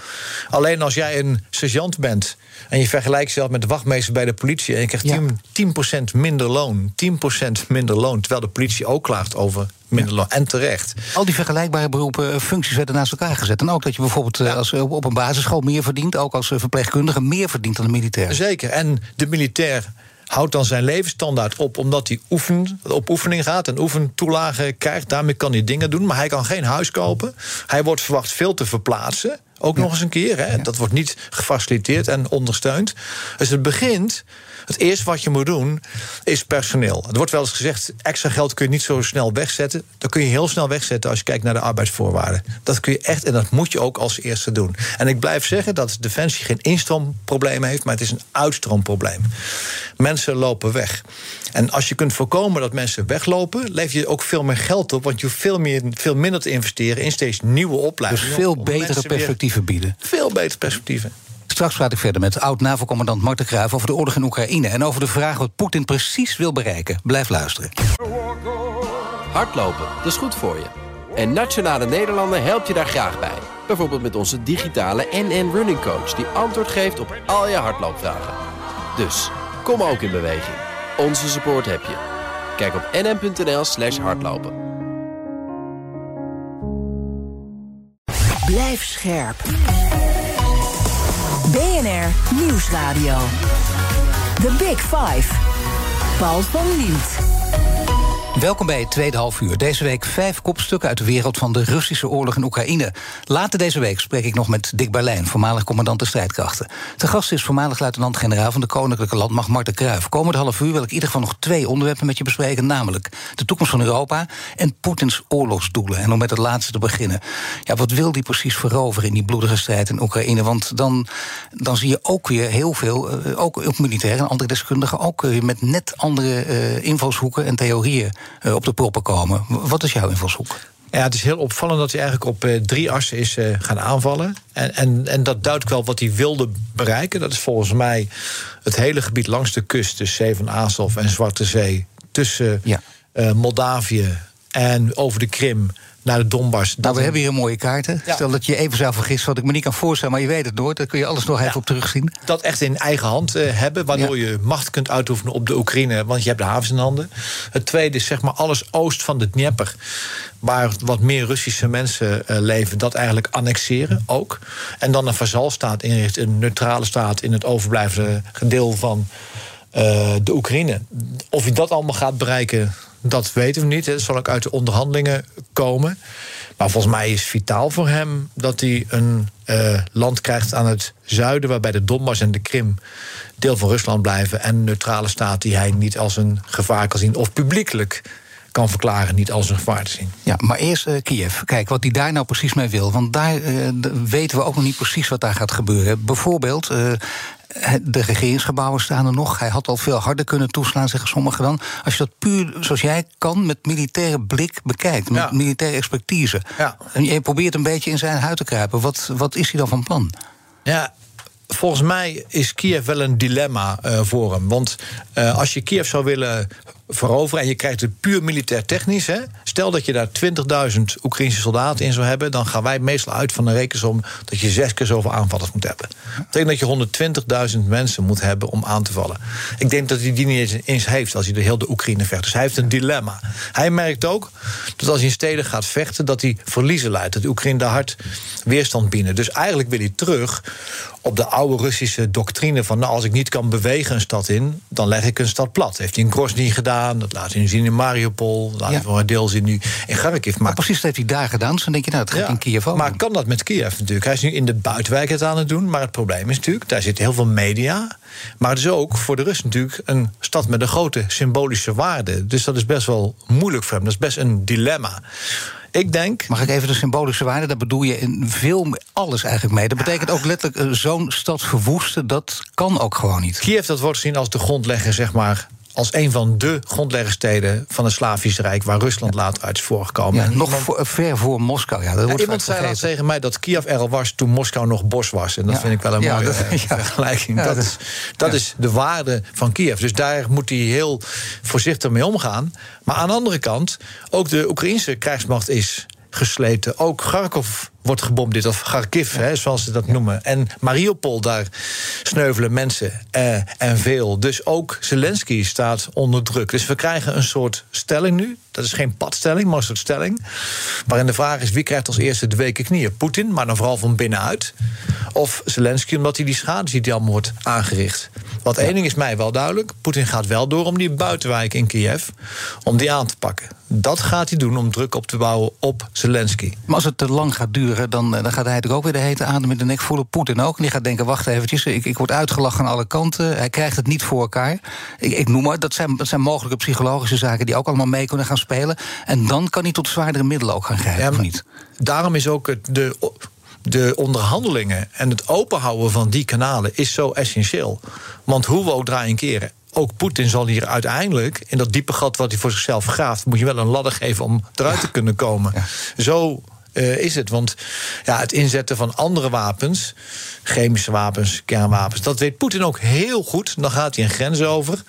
Alleen als jij een sergeant bent en je vergelijkt jezelf met de wachtmeester bij de politie en je krijgt 10%, 10 minder loon, 10% minder loon, terwijl de politie ook klaagt over minder loon. En terecht. Al die vergelijkbare beroepen, eh, functies werden naast elkaar gezet. En ook dat je bijvoorbeeld eh, als, eh, op een basisschool meer verdient, ook als verpleegkundige meer verdient dan de militair. Zeker. En de militair houdt dan zijn levensstandaard op omdat hij oefen, op oefening gaat en oefentoelagen krijgt. Daarmee kan hij dingen doen, maar hij kan geen huis kopen. Hij wordt verwacht veel te verplaatsen. Ook nog eens een keer. Hè. Dat wordt niet gefaciliteerd en ondersteund. Dus het begint het eerste wat je moet doen is personeel. Er wordt wel eens gezegd: extra geld kun je niet zo snel wegzetten. Dat kun je heel snel wegzetten als je kijkt naar de arbeidsvoorwaarden. Dat kun je echt en dat moet je ook als eerste doen. En ik blijf zeggen dat Defensie geen instroomprobleem heeft, maar het is een uitstroomprobleem. Mensen lopen weg. En als je kunt voorkomen dat mensen weglopen, leef je ook veel meer geld op. Want je hoeft veel, meer, veel minder te investeren in steeds nieuwe opleidingen. Dus veel betere perspectieven bieden. Veel betere perspectieven. Straks praat ik verder met oud-NAVO-commandant Marten Kruijf over de oorlog in Oekraïne en over de vraag wat Poetin precies wil bereiken. Blijf luisteren. Hardlopen, dat is goed voor je. En Nationale Nederlanden helpt je daar graag bij. Bijvoorbeeld met onze digitale NN Running Coach... die antwoord geeft op al je hardloopvragen. Dus, kom ook in beweging. Onze support heb je. Kijk op nn.nl slash hardlopen. Blijf scherp. BNR Nieuwsradio. The Big Five. Paul van Liemt. Welkom bij het tweede half uur. Deze week vijf kopstukken uit de wereld van de Russische oorlog in Oekraïne. Later deze week spreek ik nog met Dick Berlijn, voormalig commandant de strijdkrachten. De gast is voormalig luitenant-generaal van de Koninklijke Landmacht Marten Kruijf. Komende half uur wil ik in ieder geval nog twee onderwerpen met je bespreken, namelijk de toekomst van Europa en Poetins oorlogsdoelen. En om met het laatste te beginnen. Ja, wat wil die precies veroveren in die bloedige strijd in Oekraïne? Want dan, dan zie je ook weer heel veel, eh, ook op militair en andere deskundigen, ook weer met net andere uh, invalshoeken en theorieën op de proppen komen. Wat is jouw invalshoek? Ja, het is heel opvallend dat hij eigenlijk op uh, drie assen is uh, gaan aanvallen. En, en, en dat duidt wel wat hij wilde bereiken. Dat is volgens mij het hele gebied langs de kust, dus Zee van Azov en Zwarte Zee, tussen ja. Moldavië en over de Krim naar de Donbass. Nou, we hebben hier mooie kaarten. Ja. Stel dat je even zou vergissen, wat ik me niet kan voorstellen, maar je weet het nooit. Dan kun je alles nog even op terugzien. Dat echt in eigen hand uh, hebben, waardoor je macht kunt uitoefenen op de Oekraïne, want je hebt de havens in handen. Het tweede is zeg maar alles oost van de Dnieper, waar wat meer Russische mensen uh, leven, dat eigenlijk annexeren ook. En dan een vazalstaat inrichten, een neutrale staat in het overblijvende deel van uh, de Oekraïne. Of je dat allemaal gaat bereiken, dat weten we niet. Het zal ook uit de onderhandelingen komen. Maar volgens mij is vitaal voor hem dat hij een uh, land krijgt aan het zuiden, waarbij de Donbass en de Krim deel van Rusland blijven. En een neutrale staat die hij niet als een gevaar kan zien, of publiekelijk kan verklaren niet als een gevaar te zien. Ja, maar eerst uh, Kiev. Kijk, wat hij daar nou precies mee wil. Want daar uh, weten we ook nog niet precies wat daar gaat gebeuren. Bijvoorbeeld, de regeringsgebouwen staan er nog. Hij had al veel harder kunnen toeslaan, zeggen sommigen dan. Als je dat puur, zoals jij kan, met militaire blik bekijkt, met ja. militaire expertise. Ja. En je probeert een beetje in zijn huid te kruipen. Wat, wat is hij dan van plan? Ja, volgens mij is Kiev wel een dilemma uh, voor hem. Want uh, als je Kiev zou willen veroveren en je krijgt het puur militair technisch. Hè? Stel dat je daar 20.000 Oekraïnse soldaten in zou hebben, dan gaan wij meestal uit van een rekensom dat je zes keer zoveel aanvallers moet hebben. Dat betekent dat je 120.000 mensen moet hebben om aan te vallen. Ik denk dat hij die niet eens heeft als hij de hele Oekraïne vecht. Dus hij heeft een dilemma. Hij merkt ook dat als hij in steden gaat vechten, dat hij verliezen leidt. Dat de Oekraïne daar hard weerstand bieden. Dus eigenlijk wil hij terug op de oude Russische doctrine van... nou, als ik niet kan bewegen een stad in, dan leg ik een stad plat. Heeft hij in Grozny gedaan, dat laat hij nu zien in Mariupol... dat laat hij voor een deel zien nu in Kharkiv. Maar, maar precies dat heeft hij daar gedaan, dus dan denk je, nou, het gaat ja, in Kiev ook. Maar kan dat met Kiev natuurlijk? Hij is nu in de buitenwijk het aan het doen, maar het probleem is natuurlijk... daar zitten heel veel media, maar het is ook voor de Rus natuurlijk... een stad met een grote symbolische waarde. Dus dat is best wel moeilijk voor hem, dat is best een dilemma. Ik denk. Mag ik even de symbolische waarde? Daar bedoel je in veel alles eigenlijk mee. Dat betekent ook letterlijk zo'n stad verwoesten. Dat kan ook gewoon niet. Kiev dat wordt gezien als de grondlegger, zeg maar als een van de grondleggersteden van het Slavisch Rijk... waar Rusland later uit is voorgekomen. Ja, nog iemand, voor, ver voor Moskou. Ja, dat ja, iemand zei laatst tegen mij dat Kiev er al was toen Moskou nog bos was. En dat vind ik wel een mooie dat, vergelijking. dat, is, dat is de waarde van Kiev. Dus daar moet hij heel voorzichtig mee omgaan. Maar aan de andere kant, ook de Oekraïnse krijgsmacht is gesleten. Ook Kharkov wordt gebombardeerd. Of Kharkiv, hè, zoals ze dat noemen. En Mariupol, daar sneuvelen mensen eh, en veel. Dus ook Zelensky staat onder druk. Dus we krijgen een soort stelling nu. Dat is geen padstelling, maar een soort stelling. Waarin de vraag is: wie krijgt als eerste de weken knieën? Poetin, maar dan vooral van binnenuit. Of Zelensky, omdat hij die schade ziet die allemaal wordt aangericht. Want één ding is mij wel duidelijk: Poetin gaat wel door om die buitenwijk in Kiev om die aan te pakken. Dat gaat hij doen om druk op te bouwen op Zelensky. Maar als het te lang gaat duren, dan, eh, dan gaat hij er ook weer de hete adem in de nek voelen. Poetin ook. En die gaat denken: wacht eventjes, ik, ik word uitgelachen aan alle kanten. Hij krijgt het niet voor elkaar. Ik, ik noem maar, dat zijn, dat zijn mogelijke psychologische zaken die ook allemaal mee kunnen gaan spelen. En dan kan hij tot zwaardere middelen ook gaan grijpen, of niet? Daarom is ook de de onderhandelingen en het openhouden van die kanalen is zo essentieel. Want hoe we ook draaien keren. Ook Poetin zal hier uiteindelijk, in dat diepe gat wat hij voor zichzelf graaft, moet je wel een ladder geven om eruit te kunnen komen. Zo uh, is het. Want ja, het inzetten van andere wapens, chemische wapens, kernwapens, dat weet Poetin ook heel goed. Dan gaat hij een grens over.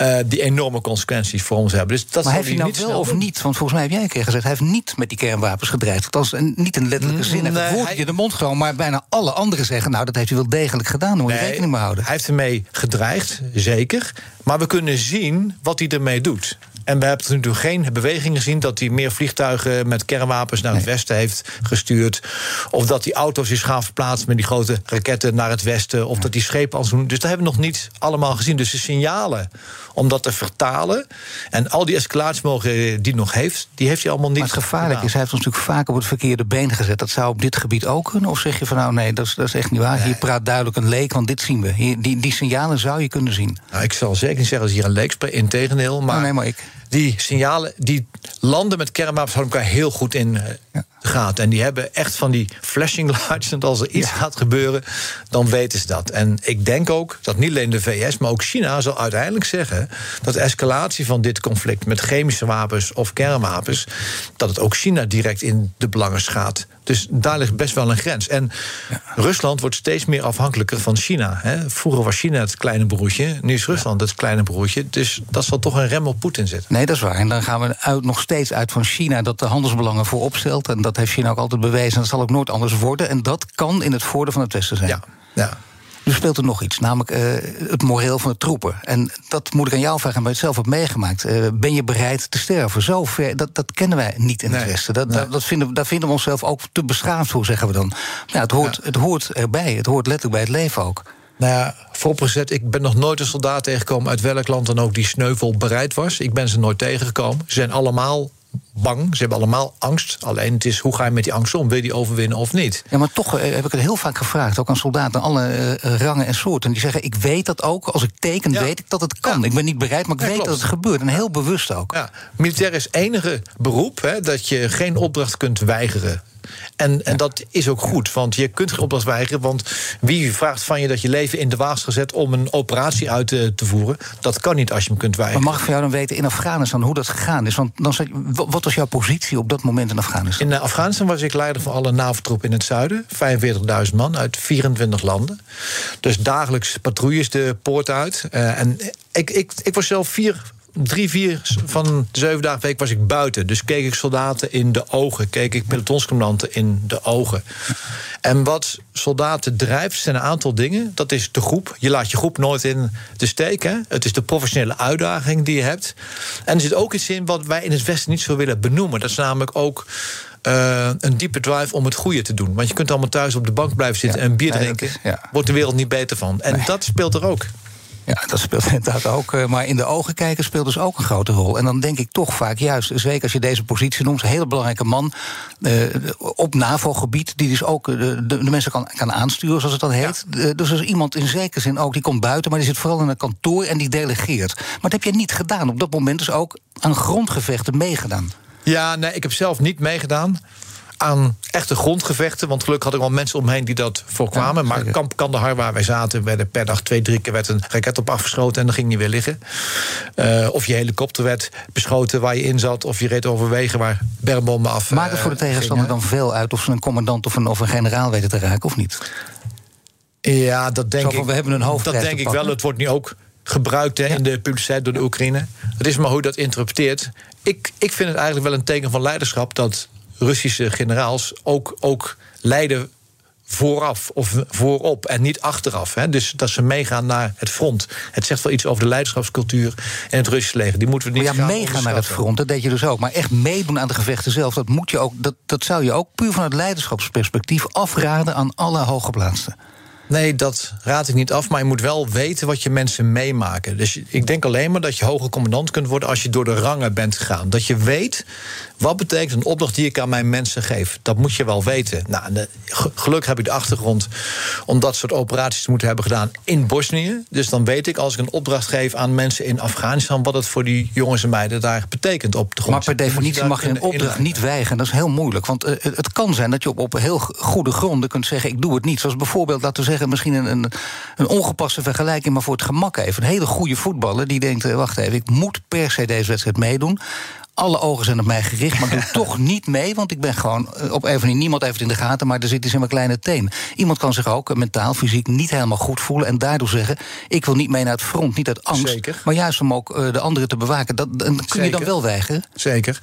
Uh, die enorme consequenties voor ons hebben. Dus dat maar heeft hij nou wel of niet? Want volgens mij heb jij een keer gezegd... hij heeft niet met die kernwapens gedreigd. Althans, niet in letterlijke zin. Nee, je de mond gewoon. Maar bijna alle anderen zeggen... nou, dat heeft hij wel degelijk gedaan. Daar moet je rekening mee houden. Hij heeft ermee gedreigd, zeker. Maar we kunnen zien wat hij ermee doet. En we hebben natuurlijk geen beweging gezien dat hij meer vliegtuigen met kernwapens naar het westen heeft gestuurd. Of dat hij auto's is gaan verplaatsen met die grote raketten naar het westen. Of dat hij schepen als doen. Dus dat hebben we nog niet allemaal gezien. Dus de signalen om dat te vertalen. En al die escalatiemogelijkheden die hij nog heeft, die heeft hij allemaal niet. Maar het gevaarlijk is, hij heeft ons natuurlijk vaak op het verkeerde been gezet. Dat zou op dit gebied ook kunnen? Of zeg je van nou nee, dat is, dat is echt niet waar. Hier praat duidelijk een leek, want dit zien we. Hier, die, die signalen zou je kunnen zien. Nou, ik zal zeker niet zeggen dat hier een leek spreekt, integendeel. Maar, oh, nee, maar ik die signalen, die landen met kernwapens houden elkaar heel goed in de gaten. En die hebben echt van die flashing lights. En als er iets gaat gebeuren, dan weten ze dat. En ik denk ook dat niet alleen de VS, maar ook China zal uiteindelijk zeggen dat de escalatie van dit conflict met chemische wapens of kernwapens, dat het ook China direct in de belangen schaadt. Dus daar ligt best wel een grens. En Rusland wordt steeds meer afhankelijker van China. Hè. Vroeger was China het kleine broertje, nu is Rusland het kleine broertje. Dus dat zal toch een rem op Poetin zetten. Nee, dat is waar. En dan gaan we uit, nog steeds uit van China dat de handelsbelangen voorop stelt. En dat heeft China ook altijd bewezen. En dat zal ook nooit anders worden. En dat kan in het voordeel van het Westen zijn. Ja, ja. Nu speelt er nog iets, namelijk uh, het moreel van de troepen. En dat moet ik aan jou vragen, maar je het zelf hebt meegemaakt. Uh, ben je bereid te sterven? Zo ver, dat, dat kennen wij niet in het Westen. Dat, nee. dat vinden, daar vinden we onszelf ook te beschaamd voor, zeggen we dan. Ja, het, hoort, ja. het hoort erbij, het hoort letterlijk bij het leven ook. Nou ja, vooropgezet, ik ben nog nooit een soldaat tegengekomen uit welk land dan ook die sneuvel bereid was. Ik ben ze nooit tegengekomen. Ze zijn allemaal bang. Ze hebben allemaal angst. Alleen het is hoe ga je met die angst om? Wil je die overwinnen of niet? Ja, maar toch eh, heb ik het heel vaak gevraagd. Ook aan soldaten, alle uh, rangen en soorten. Die zeggen: Ik weet dat ook. Als ik teken, ja. weet ik dat het kan. Ja. Ik ben niet bereid, maar ik ja, weet klopt. dat het gebeurt. En heel bewust ook. Ja. Militair is enige beroep hè, dat je geen opdracht kunt weigeren. En, en dat is ook goed, want je kunt geen opdracht weigeren. Want wie vraagt van je dat je leven in de waas gezet om een operatie uit te, te, voeren? Dat kan niet als je hem kunt weigeren. Maar mag ik van jou dan weten in Afghanistan hoe dat gegaan is? Want dan, wat was jouw positie op dat moment in Afghanistan? In Afghanistan was ik leider van alle NAVO-troepen in het zuiden. 45.000 man uit 24 landen. Dus dagelijks patrouilles de poort uit. Uh, en ik, ik, ik was zelf vier drie, vier van de zeven dagen week was ik buiten. Dus keek ik soldaten in de ogen. Keek ik pelotonscommandanten in de ogen. En wat soldaten drijft, zijn een aantal dingen. Dat is de groep. Je laat je groep nooit in de steek. Hè? Het is de professionele uitdaging die je hebt. En er zit ook iets in wat wij in het Westen niet zo willen benoemen. Dat is namelijk ook. Uh, een diepe drive om het goede te doen. Want je kunt allemaal thuis op de bank blijven zitten ja, en bier drinken. Is, ja. Wordt de wereld niet beter van. En nee. dat speelt er ook. Ja, dat speelt inderdaad ook. Eh, maar in de ogen kijken speelt dus ook een grote rol. En dan denk ik toch vaak juist, zeker als je deze positie noemt, een hele belangrijke man uh, op NAVO-gebied, die dus ook de, de, de, mensen kan, kan aansturen, zoals het dan heet. Ja. Dus er is iemand in zekere zin ook, die komt buiten, maar die zit vooral in een kantoor en die delegeert. Maar dat heb je niet gedaan. Op dat moment dus ook aan grondgevechten meegedaan. Ja, nee, ik heb zelf niet meegedaan aan echte grondgevechten. Want gelukkig had ik wel mensen omheen die dat voorkwamen. Ja, maar Kamp Kandahar, waar wij zaten, werden per dag twee, drie keer werd een raket op afgeschoten en dan ging niet weer liggen. Uh, of je helikopter werd beschoten waar je in zat, of je reed over wegen waar bermbommen af. Maakt het voor de tegenstander dan veel uit of ze een commandant of een, of een generaal weten te raken of niet? Ja, dat denk ik. We hebben een hoofd. Dat denk ik wel. Het wordt nu ook gebruikt hè, ja. in de publiciteit door de Oekraïne. Het is maar hoe je dat interpreteert. Ik, ik vind het eigenlijk wel een teken van leiderschap dat Russische generaals ook, ook leiden vooraf of voorop en niet achteraf. Hè. Dus dat ze meegaan naar het front. Het zegt wel iets over de leiderschapscultuur en het Russische leger. Die moeten we niet maar ja, meegaan naar het front, dat deed je dus ook. Maar echt meedoen aan de gevechten zelf, dat, moet je ook, dat, dat zou je ook puur vanuit leiderschapsperspectief afraden aan alle hooggeplaatsten. Nee, dat raad ik niet af. Maar je moet wel weten wat je mensen meemaken. Dus ik denk alleen maar dat je hoge commandant kunt worden als je door de rangen bent gegaan. Dat je weet wat betekent een opdracht die ik aan mijn mensen geef. Dat moet je wel weten. Nou, gelukkig heb ik de achtergrond om dat soort operaties te moeten hebben gedaan in Bosnië. Dus dan weet ik als ik een opdracht geef aan mensen in Afghanistan wat het voor die jongens en meiden daar betekent op de grond. Maar per definitie mag je een opdracht niet weigeren. Dat is heel moeilijk. Want uh, het kan zijn dat je op, op heel goede gronden kunt zeggen: ik doe het niet. Zoals bijvoorbeeld, laten we zeggen misschien een, een, een, ongepaste vergelijking, maar voor het gemak even. Een hele goede voetballer die denkt: eh, wacht even, ik moet per se deze wedstrijd meedoen. Alle ogen zijn op mij gericht, maar doe toch niet mee. Want ik ben gewoon eh, op even niemand heeft het in de gaten, maar er zit iets in mijn kleine teen. Iemand kan zich ook mentaal, fysiek niet helemaal goed voelen. En daardoor zeggen: Ik wil niet mee naar het front. Niet uit angst, Zeker. maar juist om ook uh, de anderen te bewaken. Dat, dat kun je dan wel weigeren. Zeker.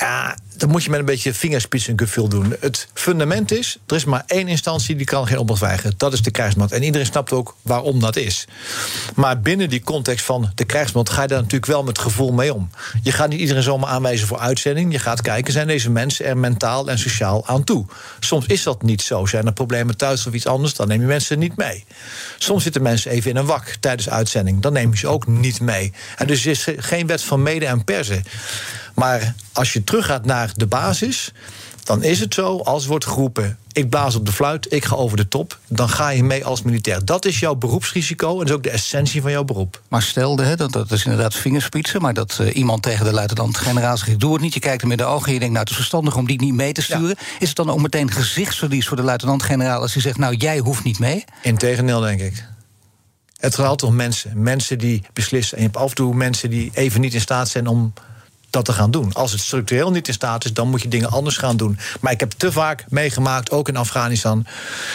Ja, dan moet je met een beetje vingerspitsengevoel doen. Het fundament is, er is maar één instantie die kan geen opdracht weigeren. Dat is de krijgsmacht. En iedereen snapt ook waarom dat is. Maar binnen die context van de krijgsmacht ga je daar natuurlijk wel met gevoel mee om. Je gaat niet iedereen zomaar aanwijzen voor uitzending. Je gaat kijken, zijn deze mensen er mentaal en sociaal aan toe? Soms is dat niet zo. Zijn er problemen thuis of iets anders, dan neem je mensen niet mee. Soms zitten mensen even in een wak tijdens uitzending. Dan neem je ze ook niet mee. En dus er is geen wet van mede en persen. Maar als je teruggaat naar de basis, dan is het zo als wordt geroepen: ik blaas op de fluit, ik ga over de top, dan ga je mee als militair. Dat is jouw beroepsrisico en dat is ook de essentie van jouw beroep. Maar stelde, hè, dat, dat is inderdaad vingerspitsen, maar dat uh, iemand tegen de luitenant-generaal zegt: ik doe het niet. Je kijkt hem in de ogen en je denkt: nou, het is verstandig om die niet mee te sturen. Is het dan ook meteen gezichtsverlies voor de luitenant-generaal als hij zegt: nou, jij hoeft niet mee? Integendeel, denk ik. Het gaat om mensen. Mensen die beslissen. En je hebt af en toe mensen die even niet in staat zijn om dat te gaan doen. Als het structureel niet in staat is, dan moet je dingen anders gaan doen. Maar ik heb te vaak meegemaakt, ook in Afghanistan,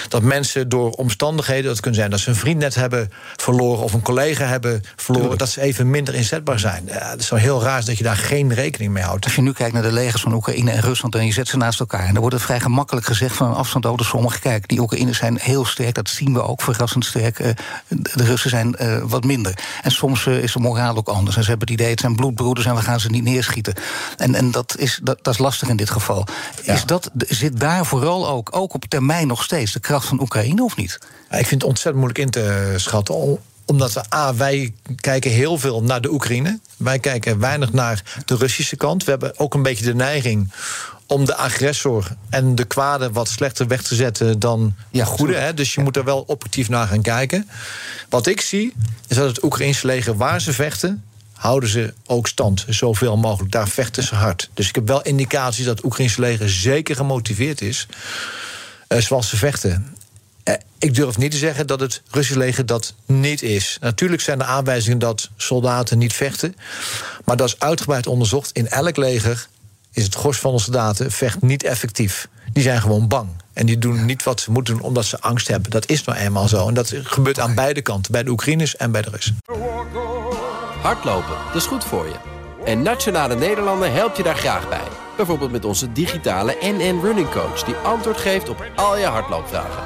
dat mensen door omstandigheden, dat kunnen zijn dat ze een vriend net hebben verloren of een collega hebben verloren, dat ze even minder inzetbaar zijn. Ja, het is wel heel raar dat je daar geen rekening mee houdt. Als je nu kijkt naar de legers van Oekraïne en Rusland en je zet ze naast elkaar, en dan wordt het vrij gemakkelijk gezegd van een afstand over sommigen. Kijk, die Oekraïners zijn heel sterk, dat zien we ook verrassend sterk. Eh, de Russen zijn uh, wat minder. En soms uh, is de moraal ook anders. En ze hebben het idee, het zijn bloedbroeders en we gaan ze niet neer schieten. En, en dat, is, dat, dat is lastig in dit geval. Is dat, zit daar vooral ook, ook op termijn nog steeds de kracht van Oekraïne of niet? Ja, ik vind het ontzettend moeilijk in te schatten omdat we, A, wij kijken heel veel naar de Oekraïne. Wij kijken weinig naar de Russische kant. We hebben ook een beetje de neiging om de agressor en de kwade wat slechter weg te zetten dan de goede. Hè? Dus je moet er wel objectief naar gaan kijken. Wat ik zie, is dat het Oekraïnse leger waar ze vechten houden ze ook stand, zoveel mogelijk. Daar vechten ze hard. Dus ik heb wel indicaties dat het Oekraïnse leger zeker gemotiveerd is... Uh, zoals ze vechten. Uh, ik durf niet te zeggen dat het Russische leger dat niet is. Natuurlijk zijn er aanwijzingen dat soldaten niet vechten. Maar dat is uitgebreid onderzocht. In elk leger is het gros van de soldaten vecht niet effectief. Die zijn gewoon bang. En die doen niet wat ze moeten doen omdat ze angst hebben. Dat is nou eenmaal zo. En dat gebeurt aan beide kanten. Bij de Oekraïners en bij de Russen. Hardlopen, dat is goed voor je. En Nationale Nederlanden helpt je daar graag bij. Bijvoorbeeld met onze digitale NN Running Coach... die antwoord geeft op al je hardloopvragen.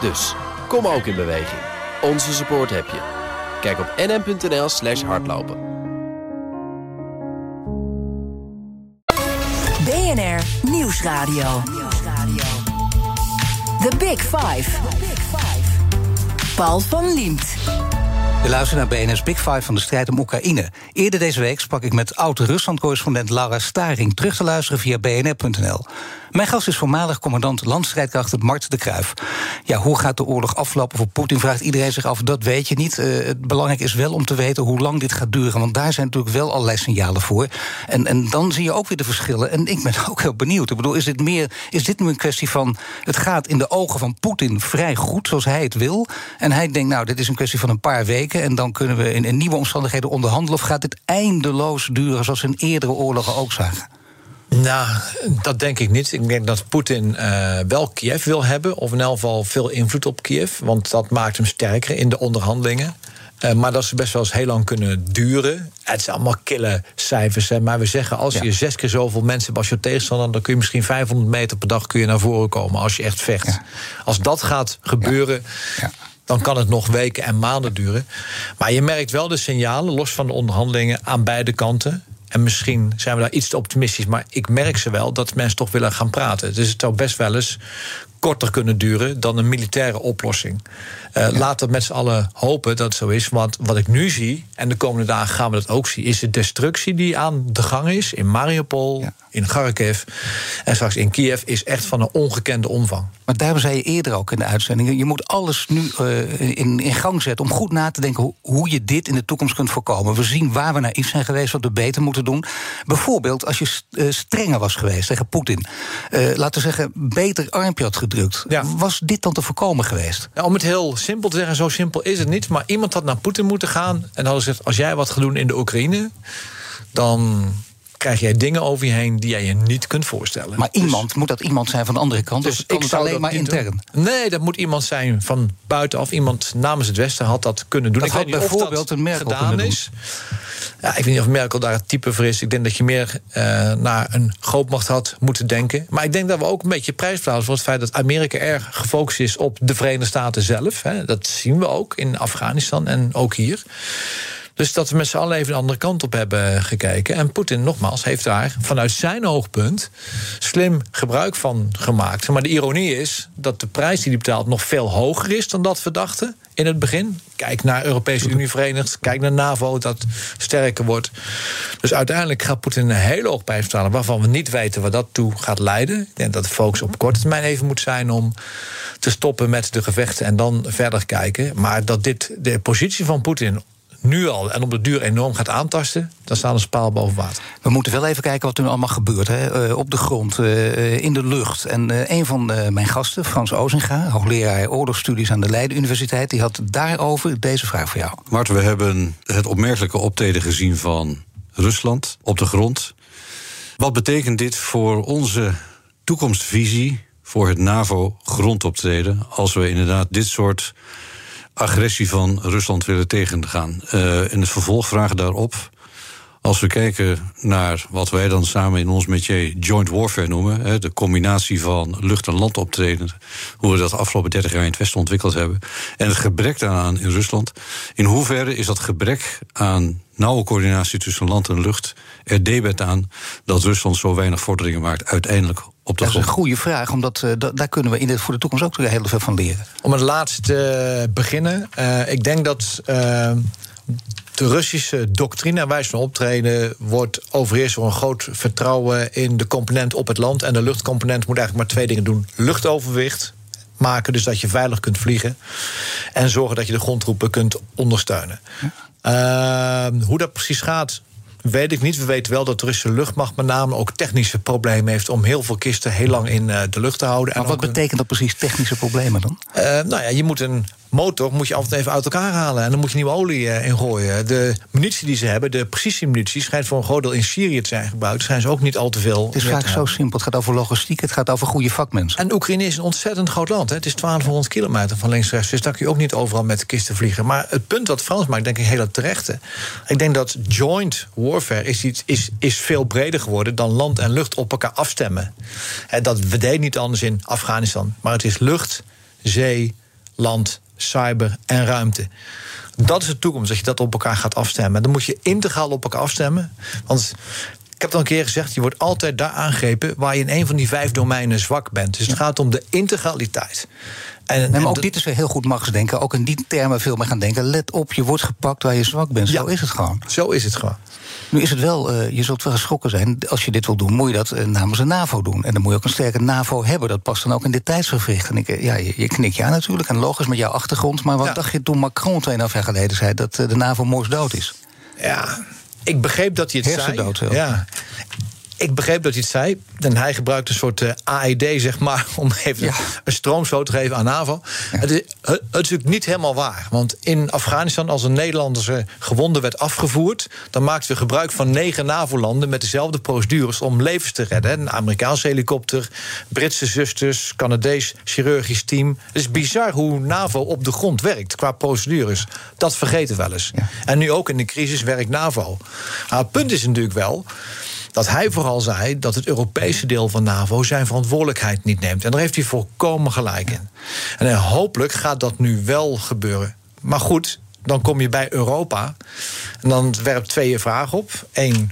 Dus, kom ook in beweging. Onze support heb je. Kijk op nn.nl slash hardlopen. BNR Nieuwsradio. The Big Five. Paul van Liemt. We luisteren naar BNS Big Five van de strijd om Oekraïne. Eerder deze week sprak ik met oud-Rusland-correspondent Laura Staring... terug te luisteren via bnr.nl. Mijn gast is voormalig commandant landstrijdkrachten Mart de Kruif. Ja, hoe gaat de oorlog aflopen voor Poetin? Vraagt iedereen zich af. Dat weet je niet. Uh, het belangrijk is wel om te weten hoe lang dit gaat duren. Want daar zijn natuurlijk wel allerlei signalen voor. En, en dan zie je ook weer de verschillen. En ik ben ook heel benieuwd. Ik bedoel, is dit, meer, is dit nu een kwestie van. Het gaat in de ogen van Poetin vrij goed, zoals hij het wil. En hij denkt, nou, dit is een kwestie van een paar weken. En dan kunnen we in, in nieuwe omstandigheden onderhandelen. Of gaat dit eindeloos duren, zoals in eerdere oorlogen ook zagen? Nou, dat denk ik niet. Ik denk dat Poetin uh, wel Kiev wil hebben, of in elk geval veel invloed op Kiev, want dat maakt hem sterker in de onderhandelingen. Uh, maar dat ze best wel eens heel lang kunnen duren. Het zijn allemaal kille cijfers. Hè. Maar we zeggen, als je zes keer zoveel mensen hebt als je tegenstander... dan kun je misschien 500 meter per dag kun je naar voren komen als je echt vecht. Als dat gaat gebeuren... Ja dan kan het nog weken en maanden duren. Maar je merkt wel de signalen, los van de onderhandelingen, aan beide kanten. En misschien zijn we daar iets te optimistisch, maar ik merk ze wel dat mensen toch willen gaan praten. Dus het zou best wel eens korter kunnen duren dan een militaire oplossing. Uh, Laten we met z'n allen hopen dat het zo is. Want wat ik nu zie, en de komende dagen gaan we dat ook zien, is de destructie die aan de gang is in Mariupol, in Kharkiv en straks in Kiev, is echt van een ongekende omvang. Maar daarom zei je eerder ook in de uitzending: je moet alles nu uh, in, in gang zetten om goed na te denken hoe, hoe, je dit in de toekomst kunt voorkomen. We zien waar we naïef zijn geweest, wat we beter moeten doen. Bijvoorbeeld als je uh, strenger was geweest tegen Poetin. laten we zeggen, beter armpje had gedrukt. Was dit dan te voorkomen geweest? Ja, om het heel simpel te zeggen, zo simpel is het niet. Maar iemand had naar Poetin moeten gaan en hadden gezegd: als jij wat gaat doen in de Oekraïne, dan krijg jij dingen over je heen die jij je niet kunt voorstellen. Maar dus- iemand, moet dat iemand zijn van de andere kant? Dus kan het alleen maar intern? Nee, dat moet iemand zijn van buitenaf. Iemand namens het Westen had dat kunnen doen. Dat ik weet niet bijvoorbeeld of een Merkel gedaan is. Ja, ik weet niet of Merkel daar het type voor is. Ik denk dat je meer uh, naar een grootmacht had moeten denken. Maar ik denk dat we ook een beetje prijs betalen voor het feit dat Amerika erg gefocust is op de Verenigde Staten zelf. Hè. Dat zien we ook in Afghanistan en ook hier. Dus dat we met z'n allen even de andere kant op hebben gekeken. En Poetin, nogmaals, heeft daar vanuit zijn oogpunt slim gebruik van gemaakt. Maar de ironie is dat de prijs die hij betaalt nog veel hoger is dan dat we dachten in het begin. Kijk naar Europese Unie Verenigd, kijk naar NAVO dat sterker wordt. Dus uiteindelijk gaat Poetin een hele hoog prijs betalen... waarvan we niet weten waar dat toe gaat leiden. Ik denk dat de focus op korte termijn even moet zijn... om te stoppen met de gevechten en dan verder kijken. Maar dat dit de positie van Poetin nu al en op de duur enorm gaat aantasten, dan staan een paal boven water. We moeten wel even kijken wat er nu allemaal gebeurt. Hè? Uh, op de grond, uh, in de lucht. En uh, een van mijn gasten, Frans Ozinga, hoogleraar oorlogsstudies aan de Leiden Universiteit, die had daarover deze vraag voor jou. Maarten, we hebben het opmerkelijke optreden gezien van Rusland op de grond. Wat betekent dit voor onze toekomstvisie voor het NAVO-grondoptreden als we inderdaad dit soort agressie van Rusland willen tegengaan. Uh, in het vervolg vragen daarop. Als we kijken naar wat wij dan samen in ons métier joint warfare noemen, de combinatie van lucht- en landoptreden, hoe we dat de afgelopen 30 jaar in het Westen ontwikkeld hebben, en het gebrek daaraan in Rusland, in hoeverre is dat gebrek aan nauwe coördinatie tussen land en lucht er debet aan dat Rusland zo weinig vorderingen maakt uiteindelijk op de dat grond? is een goede vraag, omdat uh, daar kunnen we in de, voor de toekomst ook heel veel van leren. Om het laatste te beginnen. Uh, ik denk dat. De Russische doctrine en wijze van optreden wordt overheerst door een groot vertrouwen in de component op het land. En de luchtcomponent moet eigenlijk maar twee dingen doen: luchtoverwicht maken, dus dat je veilig kunt vliegen. En zorgen dat je de grondtroepen kunt ondersteunen. Ja. Uh, hoe dat precies gaat, Weet ik niet. We weten wel dat de Russische luchtmacht met name ook technische problemen heeft om heel veel kisten heel lang in uh, de lucht te houden. Maar en wat betekent dat precies technische problemen dan? Uh, nou ja, je moet een motor moet je altijd even uit elkaar halen. En dan moet je nieuwe olie uh, in gooien. De munitie die ze hebben, de precisiemunitie, schijnt voor een groot deel in Syrië te zijn gebouwd. Schijnt ze ook niet al te veel. Het is vaak zo simpel. Het gaat over logistiek, het gaat over goede vakmensen. En Oekraïne is een ontzettend groot land. Hè. Het is 1200 kilometer van links rechts. Dus daar kun je ook niet overal met de kisten vliegen. Maar het punt wat Frans maakt, denk ik heel terechte. Ik denk dat joint warfare is, iets, is, is veel breder geworden dan land en lucht op elkaar afstemmen. En dat we deden niet anders in Afghanistan. Maar het is lucht, zee, land cyber en ruimte. Dat is de toekomst, dat je dat op elkaar gaat afstemmen. Dan moet je integraal op elkaar afstemmen. Want ik heb het al een keer gezegd, je wordt altijd daar aangegrepen waar je in een van die vijf domeinen zwak bent. Dus het gaat om de integraliteit. En, maar ook dit is weer heel goed machtsdenken. Ook in die termen veel meer gaan denken. Let op, je wordt gepakt waar je zwak bent. Zo is het gewoon. Zo is het gewoon. Nu is het wel, uh, je zult wel geschrokken zijn. Als je dit wil doen, moet je dat uh, namens de NAVO doen. En dan moet je ook een sterke NAVO hebben. Dat past dan ook in dit tijdsvervricht. En ik, uh, ja, je, je knikt ja natuurlijk. En logisch met jouw achtergrond. Maar wat ja. dacht je toen Macron 2,5 jaar geleden zei dat de NAVO moors dood is? Ja, ik begreep dat hij het Hersendood zei. Ja. Ik begreep dat hij het zei. En hij gebruikt een soort uh, AED, zeg maar, om even een stroomstoot te geven aan NAVO. Het, is, het, is, natuurlijk niet helemaal waar. Want in Afghanistan, als een Nederlandse gewonde werd afgevoerd, dan maakten we gebruik van negen NAVO-landen met dezelfde procedures om levens te redden. Een Amerikaanse helikopter, Britse zusters, Canadees chirurgisch team. Het is bizar hoe NAVO op de grond werkt qua procedures. Dat vergeten we wel eens. En nu ook in de crisis werkt NAVO. Maar het punt is natuurlijk wel dat hij vooral zei dat het Europese deel van NAVO zijn verantwoordelijkheid niet neemt. En daar heeft hij volkomen gelijk in. En hopelijk gaat dat nu wel gebeuren. Maar goed, dan kom je bij Europa. En dan werpt twee je vragen op. Eén,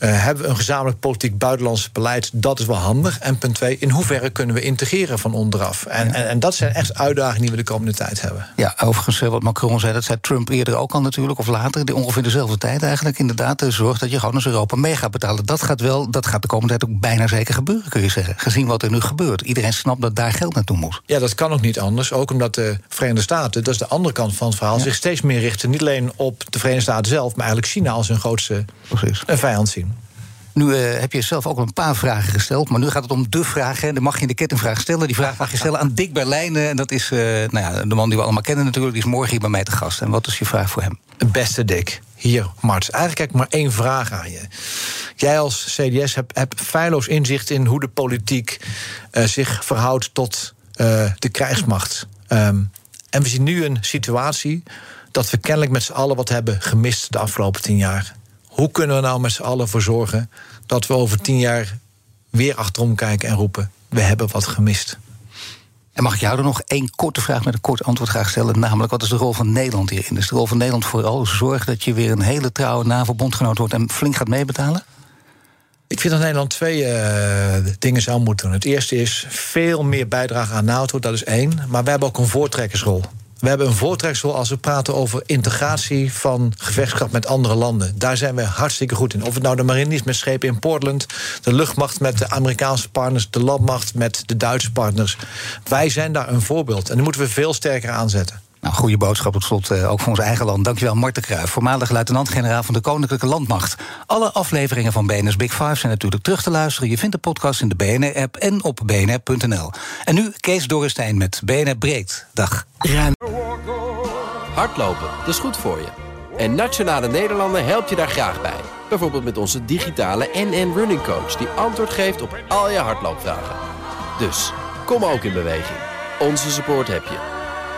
uh, hebben we een gezamenlijk politiek buitenlands beleid? Dat is wel handig. En punt twee, in hoeverre kunnen we integreren van onderaf? En, en, en, dat zijn echt uitdagingen die we de komende tijd hebben. Ja, overigens, eh, wat Macron zei, dat zei Trump eerder ook al natuurlijk, of later, ongeveer dezelfde tijd eigenlijk, inderdaad, de zorg dat je gewoon als Europa mee gaat betalen. Dat gaat wel, dat gaat de komende tijd ook bijna zeker gebeuren, kun je zeggen. Gezien wat er nu gebeurt. Iedereen snapt dat daar geld naartoe moet. Ja, dat kan ook niet anders. Ook omdat de Verenigde Staten, dat is de andere kant van het verhaal, zich steeds meer richten, niet alleen op de Verenigde Staten zelf, maar eigenlijk China als hun grootste Precies. vijand zien. Nu uh, heb je zelf ook een paar vragen gesteld, maar nu gaat het om de vraag. Hè. Dan mag je de kettingvraag stellen. Die vraag mag je stellen aan Dick Berlijn. En dat is uh, nou ja, de man die we allemaal kennen natuurlijk. Die is morgen hier bij mij te gast. En wat is je vraag voor hem? Beste Dick, hier, Mart. Eigenlijk heb ik maar één vraag aan je. Jij als CDS hebt, hebt feilloos inzicht in hoe de politiek uh, zich verhoudt tot de krijgsmacht. Um, en we zien nu een situatie dat we kennelijk met z'n allen wat hebben gemist de afgelopen tien jaar. Hoe kunnen we nou met z'n allen voor zorgen dat we over tien jaar weer achterom kijken en roepen: we hebben wat gemist? En mag ik jou er nog één korte vraag met een kort antwoord graag stellen? Namelijk, wat is de rol van Nederland hierin? Is de rol van Nederland vooral zorgen dat je weer een hele trouwe NAVO-bondgenoot wordt en flink gaat meebetalen? Ik vind dat Nederland twee uh, dingen zou moeten doen. Het eerste is veel meer bijdrage aan NATO, dat is één. Maar we hebben ook een voortrekkersrol. We hebben een voortreksel als we praten over integratie van gevechtskracht met andere landen. Daar zijn we hartstikke goed in. Of het nou de marine is met schepen in Portland, de luchtmacht met de Amerikaanse partners, de landmacht met de Duitse partners. Wij zijn daar een voorbeeld en die moeten we veel sterker aanzetten. Nou, goede boodschap tot slot, uh, ook voor ons eigen land. Dankjewel, Marten Kruijf, voormalig luitenant-generaal van de Koninklijke Landmacht. Alle afleveringen van BNS Big Five zijn natuurlijk terug te luisteren. Je vindt de podcast in de BNR-app en op bnr.nl. En nu Kees Dorrestein met BNR Breekt. Dag. Hardlopen, dat is goed voor je. En Nationale Nederlanden helpt je daar graag bij. Bijvoorbeeld met onze digitale NN Running Coach... die antwoord geeft op al je hardloopvragen. Dus, kom ook in beweging. Onze support heb je.